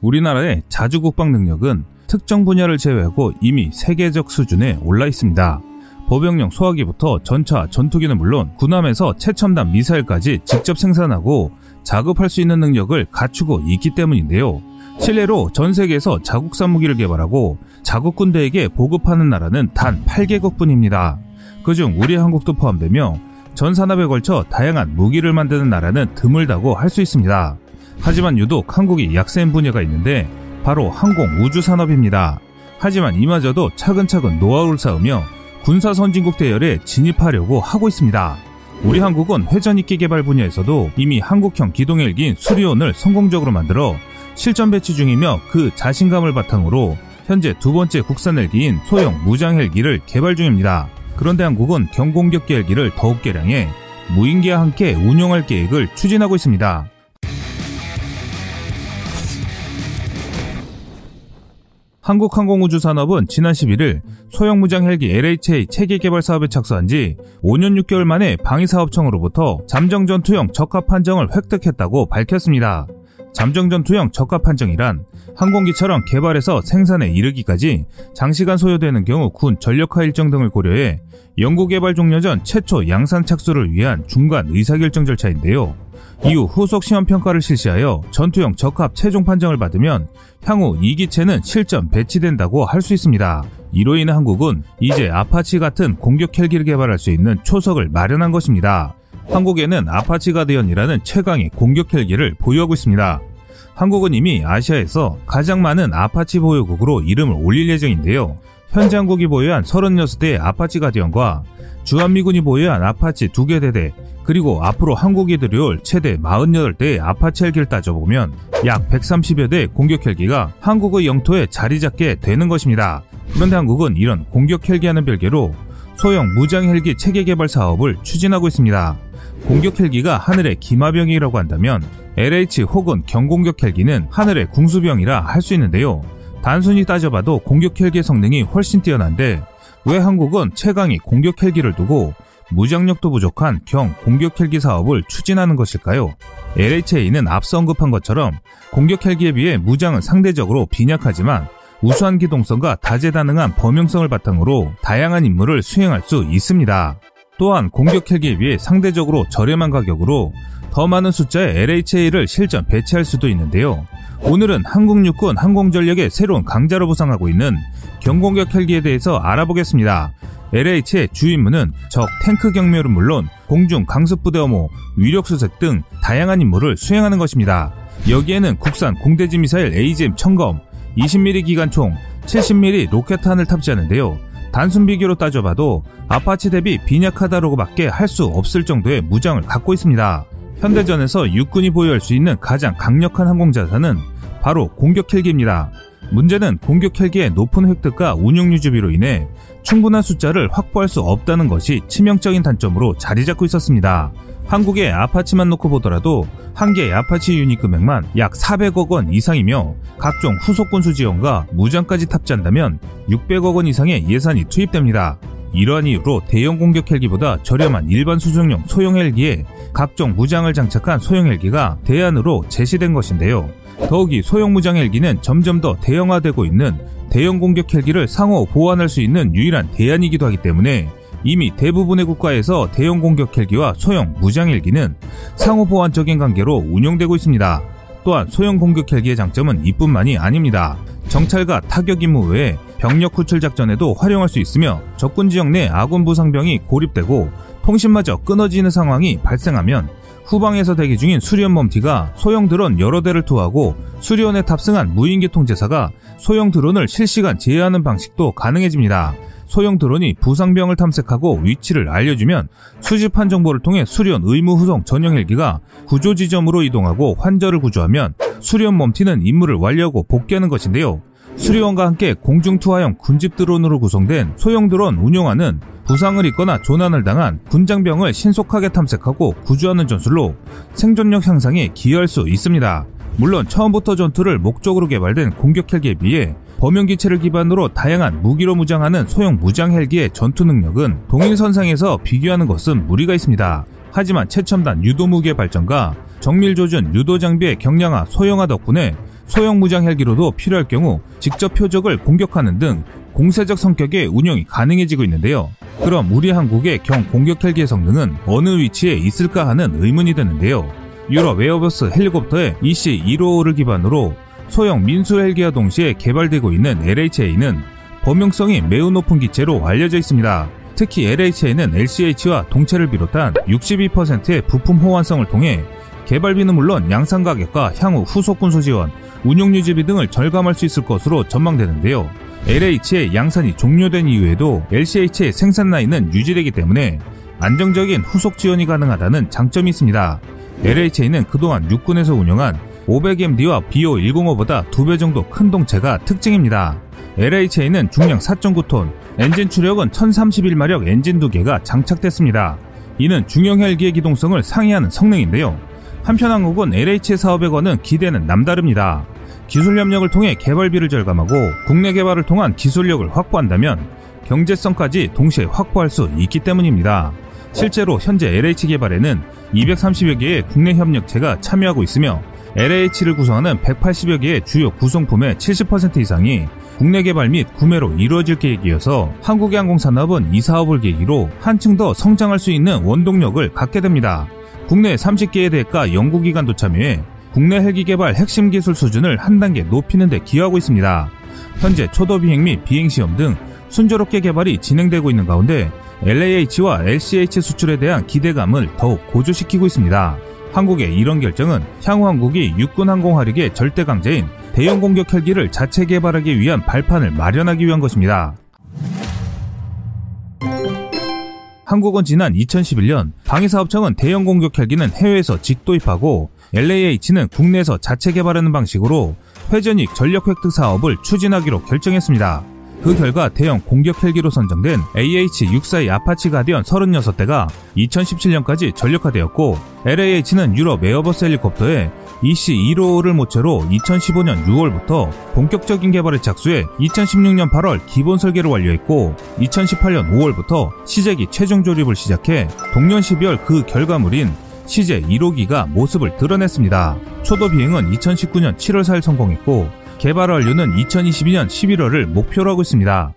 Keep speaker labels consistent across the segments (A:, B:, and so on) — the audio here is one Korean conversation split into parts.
A: 우리나라의 자주 국방 능력은 특정 분야를 제외하고 이미 세계적 수준에 올라 있습니다. 보병용 소화기부터 전차, 전투기는 물론 군함에서 최첨단 미사일까지 직접 생산하고 자급할 수 있는 능력을 갖추고 있기 때문인데요. 실례로 전 세계에서 자국산 무기를 개발하고 자국 군대에게 보급하는 나라는 단 8개국 뿐입니다. 그중 우리 한국도 포함되며 전 산업에 걸쳐 다양한 무기를 만드는 나라는 드물다고 할 수 있습니다. 하지만 유독 한국이 약세인 분야가 있는데 바로 항공 우주 산업입니다. 하지만 이마저도 차근차근 노하우를 쌓으며 군사 선진국 대열에 진입하려고 하고 있습니다. 우리 한국은 회전익기 개발 분야에서도 이미 한국형 기동헬기인 수리온을 성공적으로 만들어 실전 배치 중이며 그 자신감을 바탕으로 현재 두 번째 국산 헬기인 소형 무장 헬기를 개발 중입니다. 그런데 한국은 경공격기 헬기를 더욱 개량해 무인기와 함께 운용할 계획을 추진하고 있습니다. 한국항공우주산업은 지난 11일 소형 무장 헬기 LHA 체계 개발 사업에 착수한 지 5년 6개월 만에 방위사업청으로부터 잠정 전투형 적합 판정을 획득했다고 밝혔습니다. 잠정 전투형 적합 판정이란 항공기처럼 개발해서 생산에 이르기까지 장시간 소요되는 경우 군 전력화 일정 등을 고려해 연구 개발 종료 전 최초 양산 착수를 위한 중간 의사결정 절차인데요. 이후 후속 시험 평가를 실시하여 전투형 적합 최종 판정을 받으면 향후 이 기체는 실전 배치된다고 할 수 있습니다. 이로 인해 한국은 이제 아파치 같은 공격 헬기를 개발할 수 있는 초석을 마련한 것입니다. 한국에는 아파치 가디언이라는 최강의 공격 헬기를 보유하고 있습니다. 한국은 이미 아시아에서 가장 많은 아파치 보유국으로 이름을 올릴 예정인데요. 현재 한국이 보유한 36대의 아파치 가디언과 주한미군이 보유한 아파치 2개 대대, 그리고 앞으로 한국이 들여올 최대 48대의 아파치 헬기를 따져보면 약 130여 대의 공격 헬기가 한국의 영토에 자리 잡게 되는 것입니다. 그런데 한국은 이런 공격 헬기와는 별개로 소형 무장 헬기 체계 개발 사업을 추진하고 있습니다. 공격 헬기가 하늘의 기마병이라고 한다면 LAH 혹은 경공격 헬기는 하늘의 궁수병이라 할 수 있는데요. 단순히 따져봐도 공격 헬기의 성능이 훨씬 뛰어난데 왜 한국은 최강의 공격 헬기를 두고 무장력도 부족한 경 공격 헬기 사업을 추진하는 것일까요? LHA는 앞서 언급한 것처럼 공격 헬기에 비해 무장은 상대적으로 빈약하지만 우수한 기동성과 다재다능한 범용성을 바탕으로 다양한 임무를 수행할 수 있습니다. 또한 공격 헬기에 비해 상대적으로 저렴한 가격으로 더 많은 숫자의 LHA를 실전 배치할 수도 있는데요. 오늘은 한국 육군 항공전력의 새로운 강자로 부상하고 있는 경공격 헬기에 대해서 알아보겠습니다. LAH의 주 임무는 적 탱크 격멸은 물론 공중 강습부대 엄호, 위력 수색 등 다양한 임무를 수행하는 것입니다. 여기에는 국산 공대지 미사일 AGM 천검, 20mm 기관총, 70mm 로켓탄을 탑재하는데요. 단순 비교로 따져봐도 아파치 대비 빈약하다로밖에 할 수 없을 정도의 무장을 갖고 있습니다. 현대전에서 육군이 보유할 수 있는 가장 강력한 항공자산은 바로 공격 헬기입니다. 문제는 공격 헬기의 높은 획득과 운용 유지비로 인해 충분한 숫자를 확보할 수 없다는 것이 치명적인 단점으로 자리 잡고 있었습니다. 한국의 아파치만 놓고 보더라도 한 개의 아파치 유닛 금액만 약 400억 원 이상이며 각종 후속 군수 지원과 무장까지 탑재한다면 600억 원 이상의 예산이 투입됩니다. 이러한 이유로 대형 공격 헬기보다 저렴한 일반 수송용 소형 헬기에 각종 무장을 장착한 소형 헬기가 대안으로 제시된 것인데요. 더욱이 소형 무장 헬기는 점점 더 대형화되고 있는 대형 공격 헬기를 상호 보완할 수 있는 유일한 대안이기도 하기 때문에 이미 대부분의 국가에서 대형 공격 헬기와 소형 무장 헬기는 상호 보완적인 관계로 운영되고 있습니다. 또한 소형 공격 헬기의 장점은 이뿐만이 아닙니다. 정찰과 타격 임무 외에 병력 구출 작전에도 활용할 수 있으며 적군 지역 내 아군 부상병이 고립되고 통신마저 끊어지는 상황이 발생하면 후방에서 대기 중인 수리온 멈티가 소형 드론 여러 대를 투하고 수리온에 탑승한 무인기 통제사가 소형 드론을 실시간 제어하는 방식도 가능해집니다. 소형 드론이 부상병을 탐색하고 위치를 알려주면 수집한 정보를 통해 수리온 의무 후송 전용 헬기가 구조 지점으로 이동하고 환자를 구조하면 수리온 멈티는 임무를 완료하고 복귀하는 것인데요. 수리원과 함께 공중투하형 군집 드론으로 구성된 소형 드론 운용하는 부상을 입거나 조난을 당한 군장병을 신속하게 탐색하고 구조하는 전술로 생존력 향상에 기여할 수 있습니다. 물론 처음부터 전투를 목적으로 개발된 공격 헬기에 비해 범용 기체를 기반으로 다양한 무기로 무장하는 소형 무장 헬기의 전투 능력은 동일 선상에서 비교하는 것은 무리가 있습니다. 하지만 최첨단 유도 무기의 발전과 정밀 조준 유도 장비의 경량화 소형화 덕분에 소형 무장 헬기로도 필요할 경우 직접 표적을 공격하는 등 공세적 성격의 운영이 가능해지고 있는데요. 그럼 우리 한국의 경 공격 헬기의 성능은 어느 위치에 있을까 하는 의문이 드는데요. 유럽 에어버스 헬리콥터의 EC-155를 기반으로 소형 민수 헬기와 동시에 개발되고 있는 LHA는 범용성이 매우 높은 기체로 알려져 있습니다. 특히 LHA는 LCH와 동체를 비롯한 62%의 부품 호환성을 통해 개발비는 물론 양산 가격과 향후 후속 군수 지원, 운용 유지비 등을 절감할 수 있을 것으로 전망되는데요. LH의 양산이 종료된 이후에도 LCH의 생산 라인은 유지되기 때문에 안정적인 후속 지원이 가능하다는 장점이 있습니다. LHA는 그동안 육군에서 운영한 500MD와 BO105보다 2배 정도 큰 동체가 특징입니다. LHA는 중량 4.9톤, 엔진 추력은 1031마력 엔진 2개가 장착됐습니다. 이는 중형 헬기의 기동성을 상회하는 성능인데요. 한편 한국은 LHA 사업에 거는 기대는 남다릅니다. 기술 협력을 통해 개발비를 절감하고 국내 개발을 통한 기술력을 확보한다면 경제성까지 동시에 확보할 수 있기 때문입니다. 실제로 현재 LH 개발에는 230여 개의 국내 협력체가 참여하고 있으며 LH를 구성하는 180여 개의 주요 구성품의 70% 이상이 국내 개발 및 구매로 이루어질 계획이어서 한국의 항공산업은 이 사업을 계기로 한층 더 성장할 수 있는 원동력을 갖게 됩니다. 국내 30개의 대가 연구기관도 참여해 국내 헬기 개발 핵심 기술 수준을 한 단계 높이는 데 기여하고 있습니다. 현재 초도 비행 및 비행 시험 등 순조롭게 개발이 진행되고 있는 가운데 LAH와 LCH 수출에 대한 기대감을 더욱 고조시키고 있습니다. 한국의 이런 결정은 향후 한국이 육군 항공 화력의 절대 강자인 대형 공격 헬기를 자체 개발하기 위한 발판을 마련하기 위한 것입니다. 한국은 지난 2011년 방위사업청은 대형 공격 헬기는 해외에서 직도입하고 LAH는 국내에서 자체 개발하는 방식으로 회전익 전력 획득 사업을 추진하기로 결정했습니다. 그 결과 대형 공격 헬기로 선정된 AH-64 아파치 가디언 36대가 2017년까지 전력화되었고 LAH는 유럽 에어버스 헬리콥터의 EC-155를 모체로 2015년 6월부터 본격적인 개발에 착수해 2016년 8월 기본 설계를 완료했고 2018년 5월부터 시제기 최종 조립을 시작해 동년 12월 그 결과물인 시제 1호기가 모습을 드러냈습니다. 초도 비행은 2019년 7월 4일 성공했고 개발 완료는 2022년 11월을 목표로 하고 있습니다.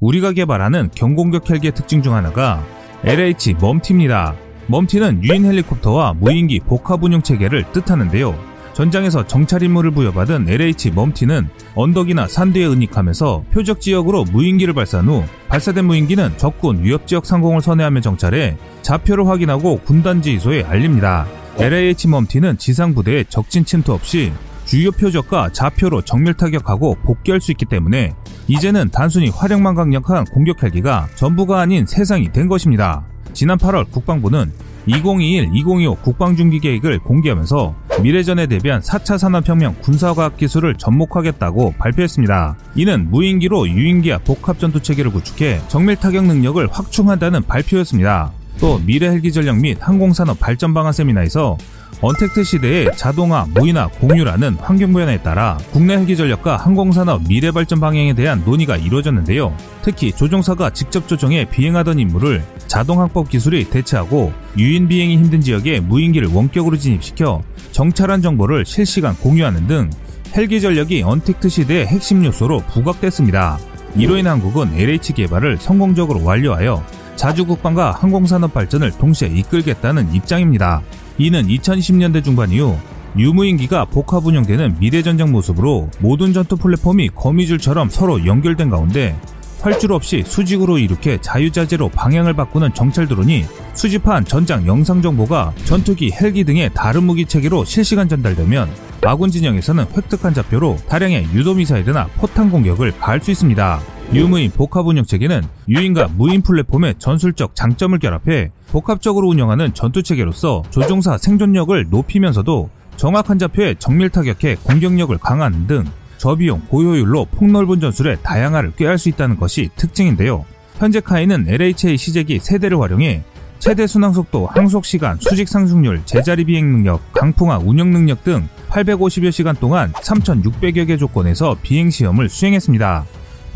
A: 우리가 개발하는 경공격 헬기의 특징 중 하나가 LH 멈티입니다. 멈티는 유인 헬리콥터와 무인기 복합 운용 체계를 뜻하는데요. 전장에서 정찰 임무를 부여받은 LH 멈티는 언덕이나 산 뒤에 은닉하면서 표적 지역으로 무인기를 발사한 후 발사된 무인기는 적군 위협 지역 상공을 선회하며 정찰해 좌표를 확인하고 군단 지휘소에 알립니다. LAH 멈티는 지상 부대에 적진 침투 없이 주요 표적과 좌표로 정밀 타격하고 복귀할 수 있기 때문에 이제는 단순히 화력만 강력한 공격 헬기가 전부가 아닌 세상이 된 것입니다. 지난 8월 국방부는 2021-2025 국방중기 계획을 공개하면서 미래전에 대비한 4차 산업혁명 군사과학 기술을 접목하겠다고 발표했습니다. 이는 무인기로 유인기와 복합전투 체계를 구축해 정밀 타격 능력을 확충한다는 발표였습니다. 또 미래 헬기 전력 및 항공산업 발전 방안 세미나에서 언택트 시대의 자동화, 무인화, 공유라는 환경 변화에 따라 국내 헬기 전력과 항공산업 미래 발전 방향에 대한 논의가 이루어졌는데요. 특히 조종사가 직접 조종해 비행하던 임무를 자동 항법 기술이 대체하고 유인 비행이 힘든 지역에 무인기를 원격으로 진입시켜 정찰한 정보를 실시간 공유하는 등 헬기 전력이 언택트 시대의 핵심 요소로 부각됐습니다. 이로 인해 한국은 LH 개발을 성공적으로 완료하여 자주 국방과 항공산업 발전을 동시에 이끌겠다는 입장입니다. 이는 2020년대 중반 이후 유무인기가 복합 운영되는 미래전쟁 모습으로 모든 전투 플랫폼이 거미줄처럼 서로 연결된 가운데 활줄 없이 수직으로 이렇게 자유자재로 방향을 바꾸는 정찰 드론이 수집한 전장 영상 정보가 전투기, 헬기 등의 다른 무기 체계로 실시간 전달되면 아군 진영에서는 획득한 좌표로 다량의 유도미사일이나 포탄 공격을 가할 수 있습니다. 유무인 복합 운영 체계는 유인과 무인 플랫폼의 전술적 장점을 결합해 복합적으로 운영하는 전투 체계로서 조종사 생존력을 높이면서도 정확한 좌표에 정밀 타격해 공격력을 강화하는 등 저비용 고효율로 폭넓은 전술의 다양화를 꾀할 수 있다는 것이 특징인데요. 현재 KAI는 LHA 시제기 세 대를 활용해 최대 순항 속도, 항속 시간, 수직 상승률, 제자리 비행 능력, 강풍하 운영 능력 등 850여 시간 동안 3,600여 개 조건에서 비행 시험을 수행했습니다.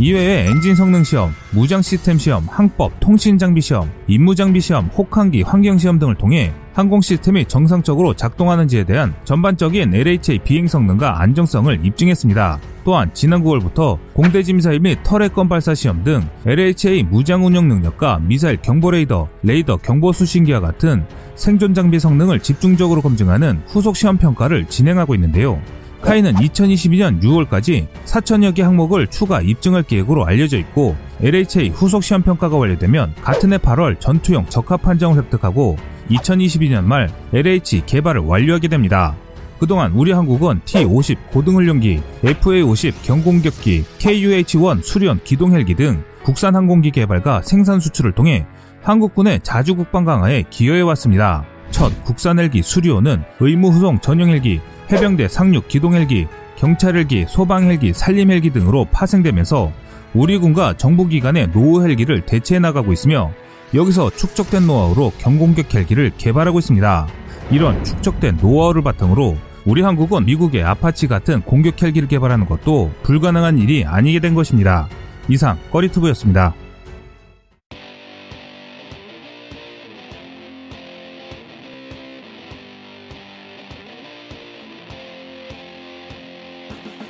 A: 이외에 엔진 성능 시험, 무장 시스템 시험, 항법, 통신 장비 시험, 임무 장비 시험, 혹한기, 환경 시험 등을 통해 항공 시스템이 정상적으로 작동하는지에 대한 전반적인 LHA 비행 성능과 안정성을 입증했습니다. 또한 지난 9월부터 공대지 미사일 및 turret gun 발사 시험 등 LHA 무장 운영 능력과 미사일 경보 레이더, 레이더 경보 수신기와 같은 생존 장비 성능을 집중적으로 검증하는 후속 시험 평가를 진행하고 있는데요. 카이는 2022년 6월까지 4천여 개 항목을 추가 입증할 계획으로 알려져 있고 LHA 후속 시험 평가가 완료되면 같은 해 8월 전투용 적합 판정을 획득하고 2022년 말 LH 개발을 완료하게 됩니다. 그동안 우리 한국은 T-50 고등훈련기, FA-50 경공격기, KUH-1 수련 기동헬기 등 국산 항공기 개발과 생산 수출을 통해 한국군의 자주 국방 강화에 기여해 왔습니다. 첫 국산 헬기 수리온은 의무 후송 전용 헬기, 해병대 상륙 기동 헬기, 경찰 헬기, 소방 헬기, 산림 헬기 등으로 파생되면서 우리 군과 정부기관의 노후 헬기를 대체해 나가고 있으며 여기서 축적된 노하우로 경공격 헬기를 개발하고 있습니다. 이런 축적된 노하우를 바탕으로 우리 한국은 미국의 아파치 같은 공격 헬기를 개발하는 것도 불가능한 일이 아니게 된 것입니다. 이상 꺼리투브였습니다.